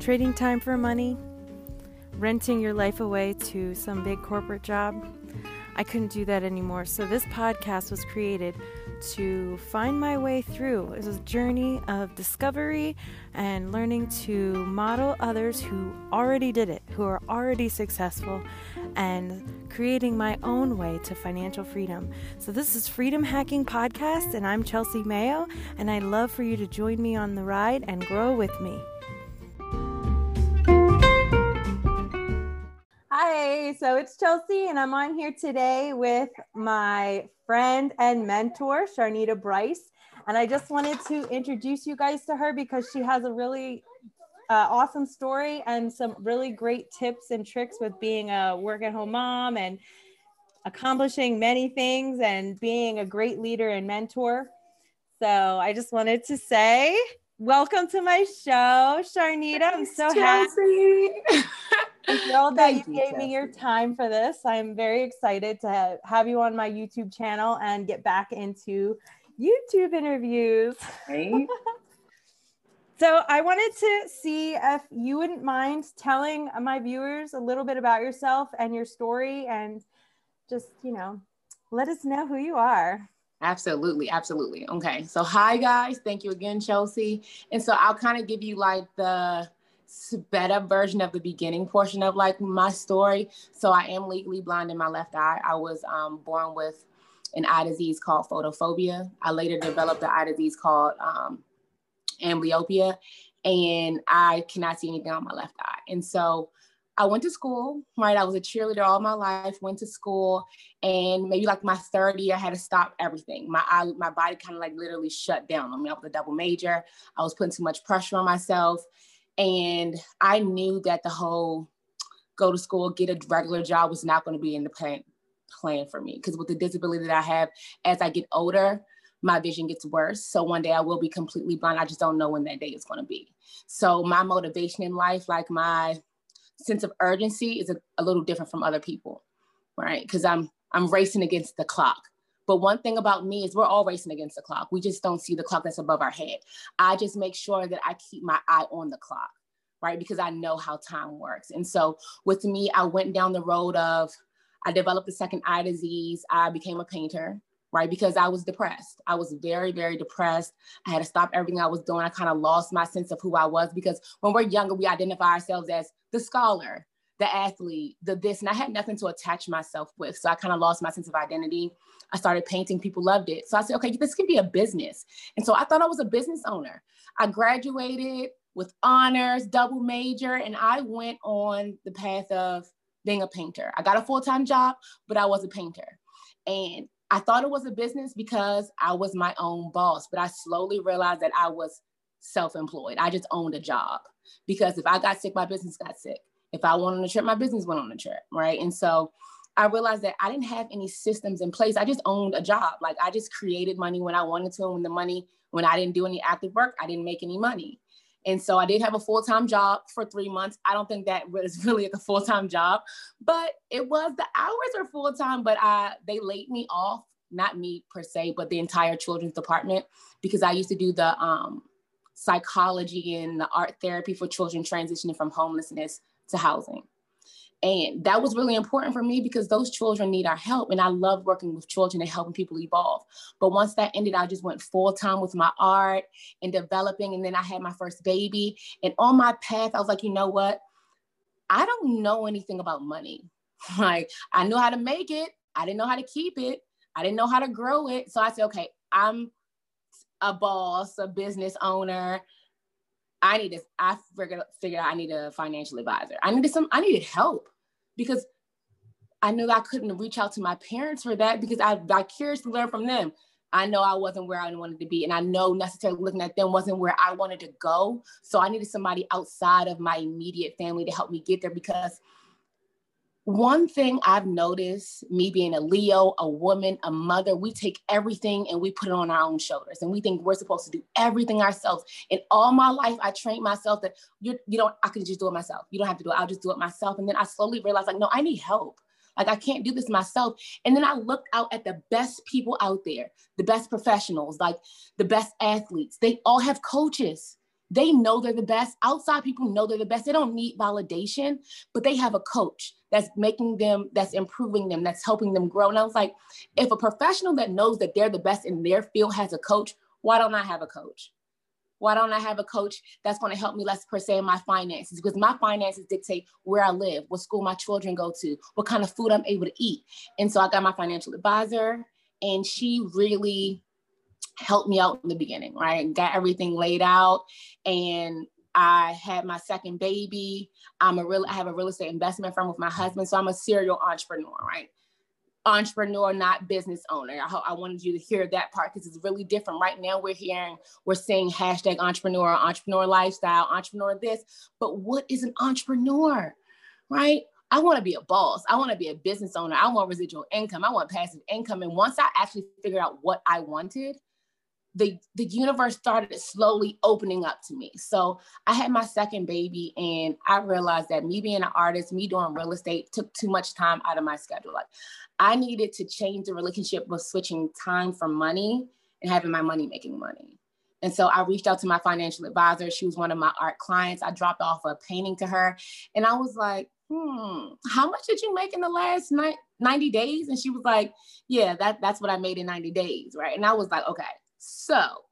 Trading time for money? Renting your life away to some big corporate job? I couldn't do that anymore. So, this podcast was created to find my way through. It was a journey of discovery and learning to model others who already did it, who are already successful, and creating my own way to financial freedom. So, this is Freedom Hacking Podcast, and I'm Chelsea Mayo, and I'd love for you to join me on the ride and grow with me. Hi, so it's Chelsea, and I'm on here today with my friend and mentor, Sharnita Bryce. And I just wanted to introduce you guys to her because she has a really uh, awesome story and some really great tips and tricks with being a work at home mom and accomplishing many things and being a great leader and mentor. So I just wanted to say, welcome to my show, Sharnita. I'm so Chelsea. happy. I'm thrilled that you, you gave me your time for this. I'm very excited to have you on my YouTube channel and get back into YouTube interviews. Right. so I wanted to see if you wouldn't mind telling my viewers a little bit about yourself and your story and just, you know, let us know who you are. Absolutely, absolutely. Okay. So hi guys. Thank you again, Chelsea. And so I'll kind of give you like the sped up version of the beginning portion of like my story. So I am legally blind in my left eye. I was um, born with an eye disease called photophobia. I later developed an eye disease called um, amblyopia, and I cannot see anything on my left eye. And so I went to school, right? I was a cheerleader all my life, went to school, and maybe like my third year, I had to stop everything. My eye, my body kind of like literally shut down. I mean, I was a double major. I was putting too much pressure on myself. And I knew that the whole go to school, get a regular job was not going to be in the plan, plan for me. Because with the disability that I have, as I get older, my vision gets worse. So one day I will be completely blind. I just don't know when that day is going to be. So my motivation in life, like my sense of urgency, is a, a little different from other people, right? Because I'm I'm racing against the clock. But one thing about me is we're all racing against the clock. We just don't see the clock that's above our head. I just make sure that I keep my eye on the clock, right? Because I know how time works. And so with me, I went down the road of, I developed the second eye disease. I became a painter, right? Because I was depressed. I was very, very depressed. I had to stop everything I was doing. I kind of lost my sense of who I was because when we're younger, we identify ourselves as the scholar, the athlete, the this, and I had nothing to attach myself with. So I kind of lost my sense of identity. I started painting, people loved it. So I said, okay, this can be a business. And so I thought I was a business owner. I graduated with honors, double major, and I went on the path of being a painter. I got a full time job, but I was a painter. And I thought it was a business because I was my own boss, but I slowly realized that I was self employed. I just owned a job because if I got sick, my business got sick. If I went on a trip, my business went on a trip, right? And so I realized that I didn't have any systems in place. I just owned a job. Like I just created money when I wanted to. And when the money, when I didn't do any active work, I didn't make any money. And so I did have a full time job for three months. I don't think that was really like a full time job, but it was the hours are full time. But I they laid me off, not me per se, but the entire children's department because I used to do the um, psychology and the art therapy for children transitioning from homelessness to housing. And that was really important for me because those children need our help. And I love working with children and helping people evolve. But once that ended, I just went full time with my art and developing. And then I had my first baby. And on my path, I was like, you know what? I don't know anything about money. Like, I knew how to make it, I didn't know how to keep it, I didn't know how to grow it. So I said, okay, I'm a boss, a business owner. I need to, I figured, figured I need a financial advisor. I needed some, I needed help because I knew I couldn't reach out to my parents for that because I vicariously learned from them. I know I wasn't where I wanted to be. And I know necessarily looking at them wasn't where I wanted to go. So I needed somebody outside of my immediate family to help me get there because one thing I've noticed, me being a Leo, a woman, a mother, we take everything and we put it on our own shoulders, and we think we're supposed to do everything ourselves. And all my life, I trained myself that you you don't I can just do it myself. You don't have to do it. I'll just do it myself. And then I slowly realized, like, no, I need help. Like I can't do this myself. And then I looked out at the best people out there, the best professionals, like the best athletes. They all have coaches. They know they're the best. Outside people know they're the best. They don't need validation, but they have a coach that's making them, that's improving them, that's helping them grow. And I was like, if a professional that knows that they're the best in their field has a coach, why don't I have a coach? Why don't I have a coach that's going to help me, let's per se, in my finances? Because my finances dictate where I live, what school my children go to, what kind of food I'm able to eat. And so I got my financial advisor, and she really helped me out in the beginning, right? Got everything laid out. And I had my second baby. I'm a real, I have a real estate investment firm with my husband. So I'm a serial entrepreneur, right? Entrepreneur, not business owner. I, hope I wanted you to hear that part because it's really different. Right now, we're hearing, we're seeing hashtag entrepreneur, entrepreneur lifestyle, entrepreneur this. But what is an entrepreneur, right? I want to be a boss. I want to be a business owner. I want residual income. I want passive income. And once I actually figured out what I wanted, the the universe started slowly opening up to me. So I had my second baby and I realized that me being an artist, me doing real estate took too much time out of my schedule. Like I needed to change the relationship with switching time for money and having my money making money. And so I reached out to my financial advisor. She was one of my art clients. I dropped off a painting to her and I was like, hmm, how much did you make in the last 90 days? And she was like, yeah, that, that's what I made in 90 days. Right. And I was like, okay, so,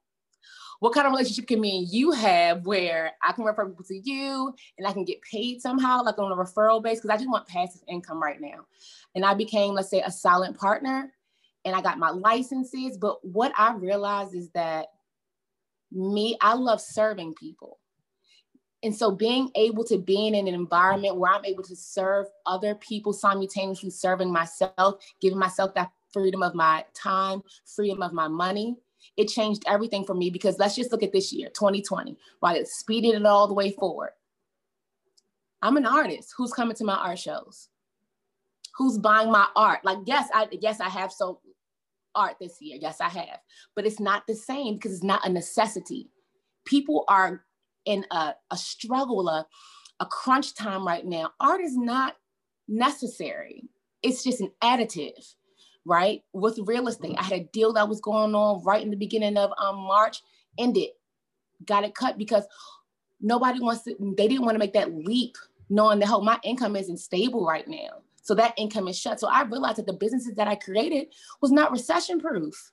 what kind of relationship can me and you have where I can refer people to you and I can get paid somehow, like on a referral base? Because I just want passive income right now. And I became, let's say, a silent partner and I got my licenses. But what I realized is that me, I love serving people. And so being able to be in an environment where I'm able to serve other people simultaneously serving myself, giving myself that freedom of my time, freedom of my money, it changed everything for me because let's just look at this year, 2020, while it speeded it all the way forward. I'm an artist who's coming to my art shows, who's buying my art. Like, yes, I yes, I have so art this year. Yes, I have, but it's not the same because it's not a necessity. People are in a, a struggle, a, a crunch time right now. Art is not necessary. It's just an additive right? With real estate, I had a deal that was going on right in the beginning of um, March, ended, got it cut because nobody wants to, they didn't want to make that leap knowing that, oh, my income isn't stable right now. So that income is shut. So I realized that the businesses that I created was not recession proof.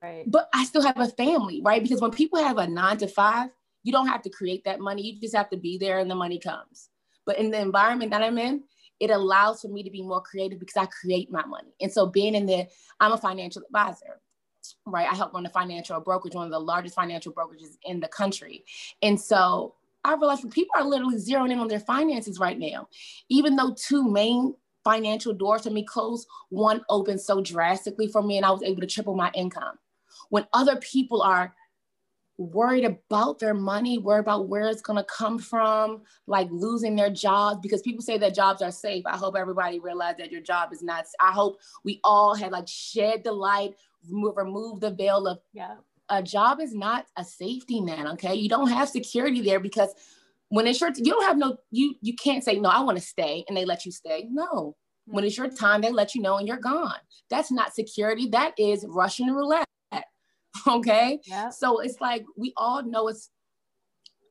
Right. But I still have a family, right? Because when people have a nine to five, you don't have to create that money. You just have to be there and the money comes. But in the environment that I'm in, it allows for me to be more creative because I create my money. And so being in the, I'm a financial advisor, right? I help run a financial brokerage, one of the largest financial brokerages in the country. And so I realized people are literally zeroing in on their finances right now. Even though two main financial doors for me closed, one opened so drastically for me and I was able to triple my income. When other people are worried about their money, worried about where it's going to come from, like losing their jobs because people say that jobs are safe. I hope everybody realized that your job is not. I hope we all had like shed the light, remove, remove the veil of yeah. A job is not a safety net. Okay, you don't have security there because when it's your you don't have no you you can't say no. I want to stay and they let you stay. No, when mm-hmm. it's your time, they let you know and you're gone. That's not security. That is Russian roulette. Okay. Yeah. So it's like we all know it's,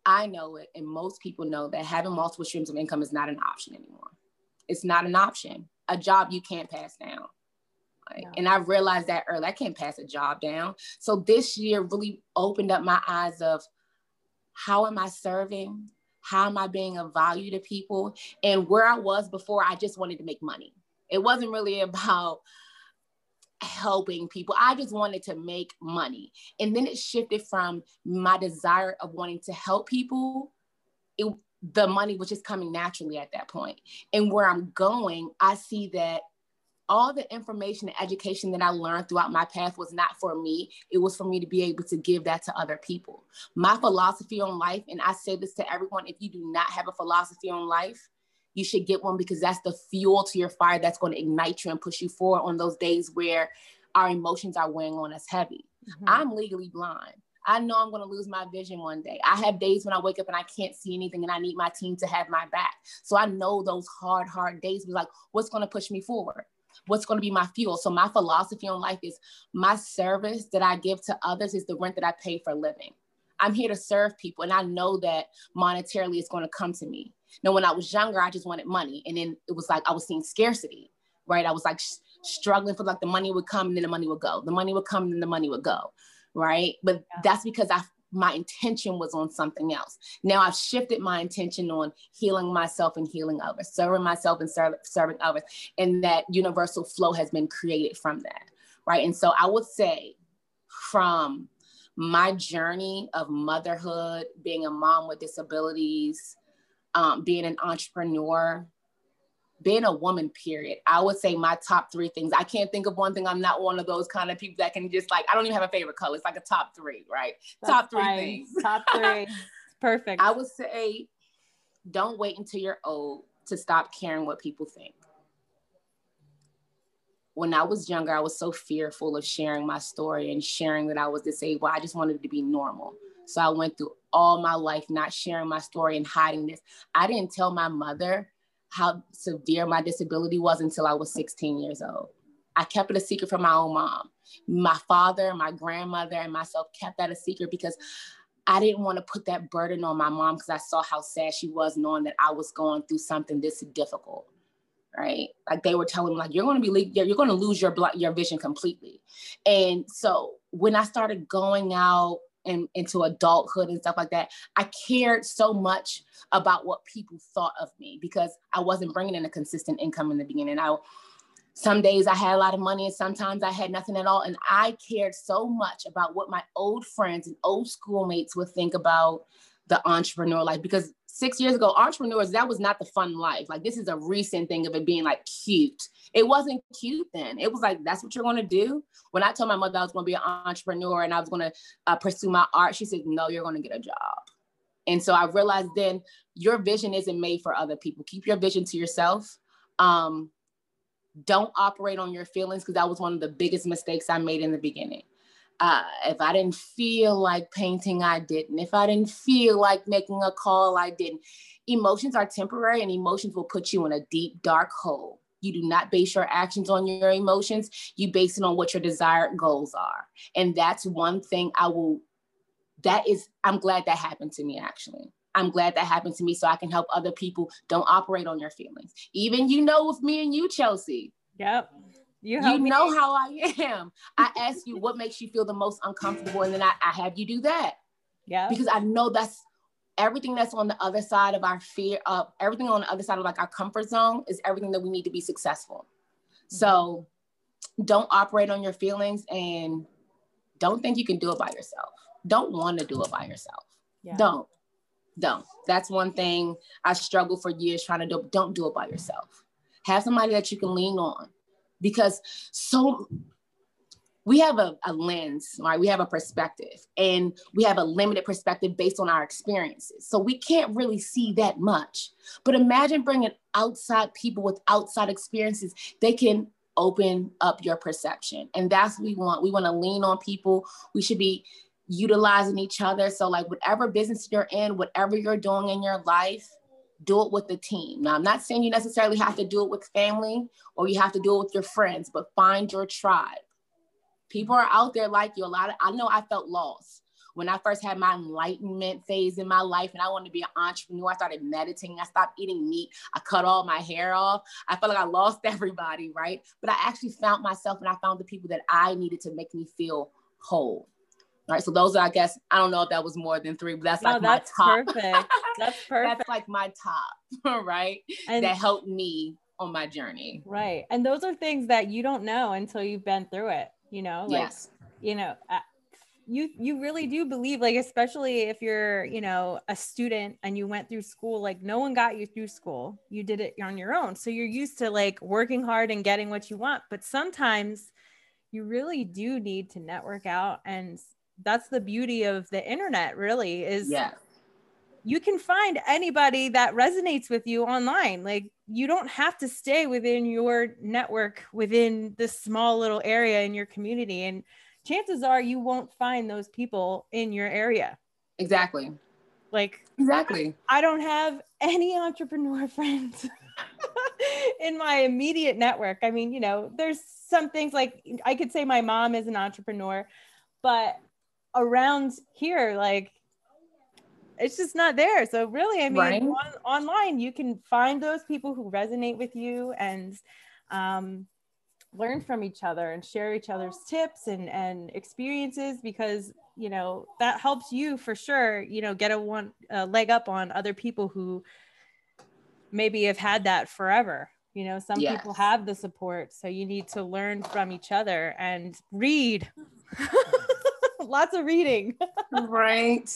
I know it, and most people know that having multiple streams of income is not an option anymore. It's not an option. A job you can't pass down. Like, And I realized that early. I can't pass a job down. So this year really opened up my eyes of how am I serving? How am I being of value to people? And where I was before, I just wanted to make money. It wasn't really about helping people. I just wanted to make money. And then it shifted from my desire of wanting to help people. It, the money was just coming naturally at that point. And where I'm going, I see that all the information and education that I learned throughout my path was not for me. It was for me to be able to give that to other people. My philosophy on life, and I say this to everyone if you do not have a philosophy on life, you should get one because that's the fuel to your fire that's going to ignite you and push you forward on those days where our emotions are weighing on us heavy. Mm-hmm. I'm legally blind. I know I'm going to lose my vision one day. I have days when I wake up and I can't see anything and I need my team to have my back. So I know those hard, hard days be like, what's going to push me forward? What's going to be my fuel? So my philosophy on life is my service that I give to others is the rent that I pay for living. I'm here to serve people. And I know that monetarily it's going to come to me. Now, when I was younger, I just wanted money. And then it was like I was seeing scarcity, right? I was like sh- struggling for like the money would come and then the money would go. The money would come and then the money would go, right? But yeah. that's because I my intention was on something else. Now I've shifted my intention on healing myself and healing others, serving myself and serve, serving others. And that universal flow has been created from that, right? And so I would say from my journey of motherhood, being a mom with disabilities, um, being an entrepreneur, being a woman, period. I would say my top three things. I can't think of one thing. I'm not one of those kind of people that can just like, I don't even have a favorite color. It's like a top three, right? That's top three things. Top three. Perfect. I would say don't wait until you're old to stop caring what people think when I was younger, I was so fearful of sharing my story and sharing that I was disabled. I just wanted to be normal. So I went through all my life not sharing my story and hiding this. I didn't tell my mother how severe my disability was until I was 16 years old. I kept it a secret from my own mom. My father, my grandmother, and myself kept that a secret because I didn't want to put that burden on my mom because I saw how sad she was knowing that I was going through something this difficult right? Like they were telling me, like you're going to be, you're going to lose your your vision completely. And so when I started going out and into adulthood and stuff like that, I cared so much about what people thought of me because I wasn't bringing in a consistent income in the beginning. I some days I had a lot of money and sometimes I had nothing at all. And I cared so much about what my old friends and old schoolmates would think about the entrepreneur life because six years ago, entrepreneurs, that was not the fun life. Like this is a recent thing of it being like cute. It wasn't cute then. It was like, that's what you're going to do. When I told my mother I was going to be an entrepreneur and I was going to uh, pursue my art, she said, no, you're going to get a job. And so I realized then your vision isn't made for other people. Keep your vision to yourself. Um, don't operate on your feelings because that was one of the biggest mistakes I made in the beginning. Uh, if I didn't feel like painting, I didn't. If I didn't feel like making a call, I didn't. Emotions are temporary and emotions will put you in a deep, dark hole. You do not base your actions on your emotions. You base it on what your desired goals are. And that's one thing I will, that is, I'm glad that happened to me actually. I'm glad that happened to me so I can help other people. Don't operate on your feelings. Even you know, with me and you, Chelsea. Yep. You, you know how I am. I ask you what makes you feel the most uncomfortable, and then I, I have you do that. Yeah. Because I know that's everything that's on the other side of our fear of everything on the other side of like our comfort zone is everything that we need to be successful. Mm-hmm. So don't operate on your feelings and don't think you can do it by yourself. Don't want to do it by yourself. Yeah. Don't. Don't. That's one thing I struggled for years trying to do. Don't do it by yourself. Have somebody that you can lean on because so we have a, a, lens, right? We have a perspective and we have a limited perspective based on our experiences. So we can't really see that much. But imagine bringing outside people with outside experiences, they can open up your perception. And that's what we want. We want to lean on people. We should be utilizing each other. So, like, whatever business you're in, whatever you're doing in your life, do it with the team. Now, I'm not saying you necessarily have to do it with family or you have to do it with your friends, but find your tribe. People are out there like you. A lot of, I know I felt lost when I first had my enlightenment phase in my life and I wanted to be an entrepreneur. I started meditating. I stopped eating meat. I cut all my hair off. I felt like I lost everybody, right? But I actually found myself and I found the people that I needed to make me feel whole. All right, so those are, I guess, I don't know if that was more than three, but that's no, like that's my top. Perfect. That's perfect. that's like my top, right? And that helped me on my journey. Right. And those are things that you don't know until you've been through it, you know? Like, yes. You know, uh, you you really do believe like especially if you're you know a student and you went through school like no one got you through school you did it on your own so you're used to like working hard and getting what you want but sometimes you really do need to network out and that's the beauty of the internet really is yeah. you can find anybody that resonates with you online. Like you don't have to stay within your network within this small little area in your community and chances are you won't find those people in your area. Exactly. Like exactly. I don't have any entrepreneur friends in my immediate network. I mean you know there's some things like i could say my mom is an entrepreneur but around here, like it's just not there. So really, I mean, right. on, online you can find those people who resonate with you and um, learn from each other and share each other's tips and and experiences because you know that helps you for sure. You know, get a one a leg up on other people who maybe have had that forever. You know, some yes. people have the support, so you need to learn from each other and read. Lots of reading. right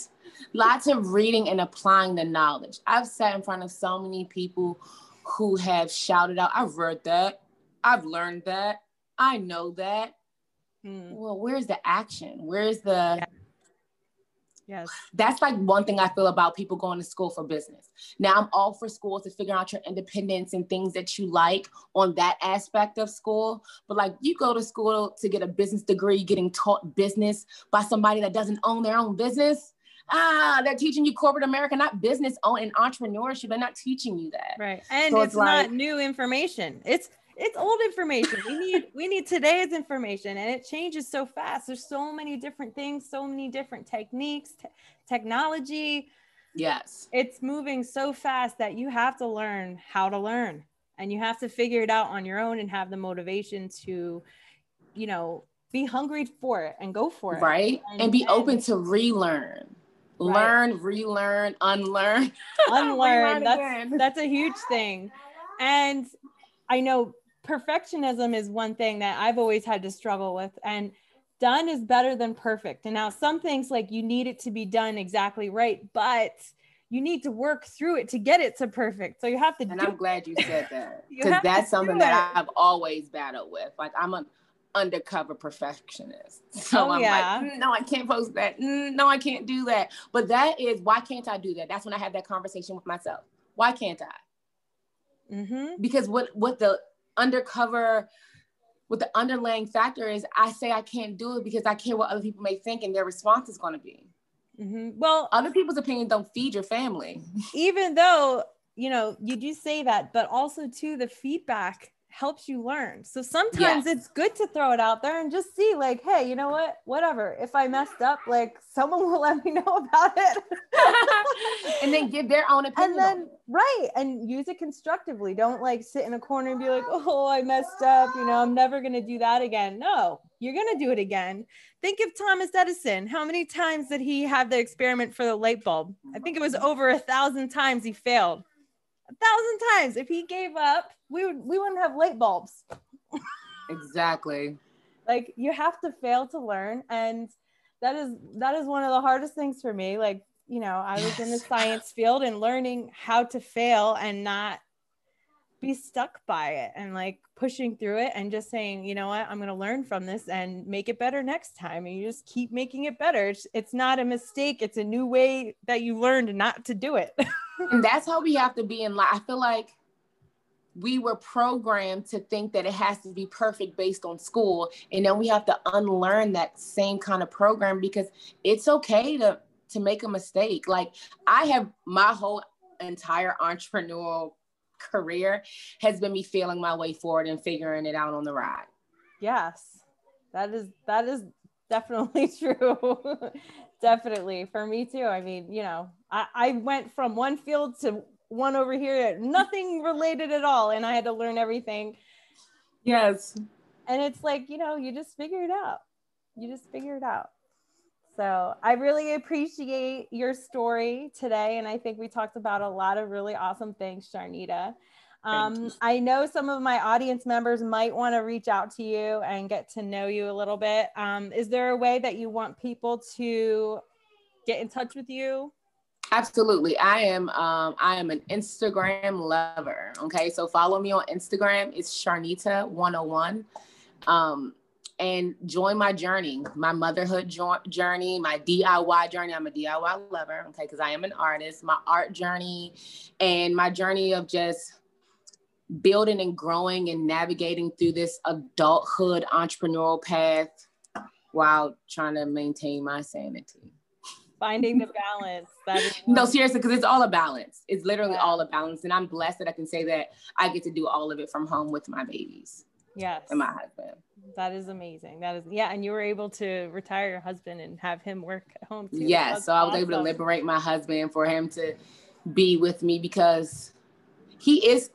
lots of reading and applying the knowledge. I've sat in front of so many people who have shouted out, I've read that, I've learned that, I know that. Hmm. Well, where's the action? Where's the yeah. Yes. That's like one thing I feel about people going to school for business. Now I'm all for schools to figure out your independence and things that you like on that aspect of school. But like you go to school to get a business degree, getting taught business by somebody that doesn't own their own business ah, they're teaching you corporate America, not business own and entrepreneurship. They're not teaching you that. Right. And so it's, it's like, not new information. It's it's old information. We need we need today's information and it changes so fast. There's so many different things, so many different techniques, te- technology. Yes. It's moving so fast that you have to learn how to learn and you have to figure it out on your own and have the motivation to you know be hungry for it and go for it. Right. And, and be and, open to relearn learn, relearn, unlearn, unlearn. that's again. that's a huge thing. And I know perfectionism is one thing that I've always had to struggle with. And done is better than perfect. And now some things like you need it to be done exactly right, but you need to work through it to get it to perfect. So you have to. And I'm glad you said that because that's something that I've always battled with. Like I'm an undercover perfectionist. So oh, I'm yeah. like, mm, no, I can't post that. Mm, no, I can't do that. But that is why can't I do that? That's when I have that conversation with myself. Why can't I? Mm-hmm. Because what what the undercover what the underlying factor is, I say I can't do it because I care what other people may think and their response is going to be. Mm-hmm. Well, other people's opinion don't feed your family. Even though you know you do say that, but also too the feedback helps you learn. So sometimes yes. it's good to throw it out there and just see, like, hey, you know what? Whatever. If I messed up, like someone will let me know about it. and then give their own opinion. And then right. And use it constructively. Don't like sit in a corner and be like, oh, I messed up. You know, I'm never gonna do that again. No, you're gonna do it again. Think of Thomas Edison. How many times did he have the experiment for the light bulb? I think it was over a thousand times he failed a thousand times. If he gave up, we would we wouldn't have light bulbs. exactly. Like you have to fail to learn, and that is that is one of the hardest things for me. Like you know, I was yes. in the science field and learning how to fail and not be stuck by it and like pushing through it and just saying, you know what, I'm going to learn from this and make it better next time. And you just keep making it better. It's, it's not a mistake, it's a new way that you learned not to do it. and that's how we have to be in life. I feel like we were programmed to think that it has to be perfect based on school. And then we have to unlearn that same kind of program because it's okay to to make a mistake. Like I have my whole entire entrepreneurial career has been me feeling my way forward and figuring it out on the ride. Yes. That is that is definitely true. definitely. For me too. I mean, you know, I, I went from one field to one over here, nothing related at all. And I had to learn everything. Yes. And it's like, you know, you just figure it out. You just figure it out. So I really appreciate your story today. And I think we talked about a lot of really awesome things, Sharnita. Um, I know some of my audience members might want to reach out to you and get to know you a little bit. Um, is there a way that you want people to get in touch with you? Absolutely. I am um, I am an Instagram lover. Okay. So follow me on Instagram. It's Sharnita 101. Um, and join my journey, my motherhood journey, my DIY journey. I'm a DIY lover, okay, because I am an artist, my art journey, and my journey of just building and growing and navigating through this adulthood entrepreneurial path while trying to maintain my sanity. Finding the balance. That is no, seriously, because it's all a balance. It's literally yeah. all a balance. And I'm blessed that I can say that I get to do all of it from home with my babies. Yes. And my husband. That is amazing. That is yeah, and you were able to retire your husband and have him work at home too. Yes. That's so I was able to liberate my husband for him to be with me because he is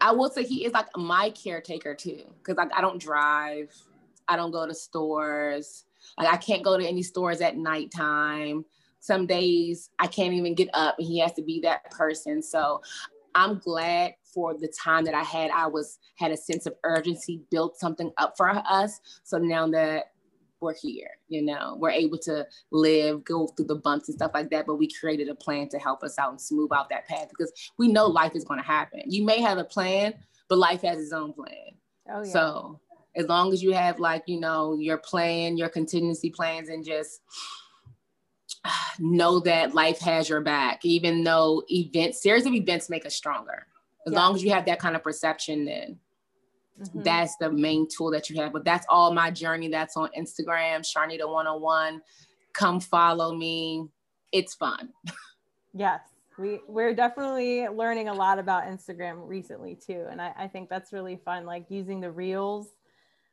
I will say he is like my caretaker too. Cause like I don't drive, I don't go to stores. Like I can't go to any stores at nighttime. Some days I can't even get up and he has to be that person. So I'm glad for the time that I had. I was had a sense of urgency, built something up for us. So now that we're here, you know, we're able to live, go through the bumps and stuff like that. But we created a plan to help us out and smooth out that path because we know life is going to happen. You may have a plan, but life has its own plan. Oh yeah. So as long as you have like, you know, your plan, your contingency plans, and just know that life has your back, even though events, series of events make us stronger. As Yeah. long as you have that kind of perception, then Mhm. that's the main tool that you have. But that's all my journey. That's on Instagram, Sharnita 101. Come follow me. It's fun. Yes, we we're definitely learning a lot about Instagram recently too, and I, I think that's really fun. Like using the reels,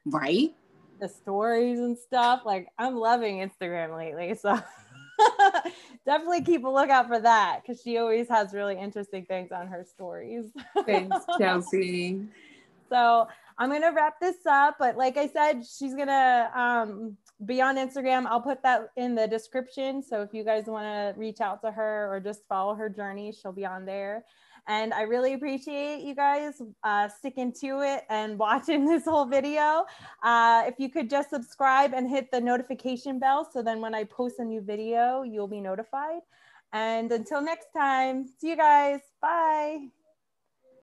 Right? the stories and stuff. Like I'm loving Instagram lately, so definitely keep a lookout for that because she always has really interesting things on her stories. Thanks, Chelsea. So I'm gonna wrap this up, but like I said, she's gonna um, be on Instagram. I'll put that in the description. So if you guys want to reach out to her or just follow her journey, she'll be on there. And I really appreciate you guys uh, sticking to it and watching this whole video. Uh, if you could just subscribe and hit the notification bell, so then when I post a new video, you'll be notified. And until next time, see you guys. Bye.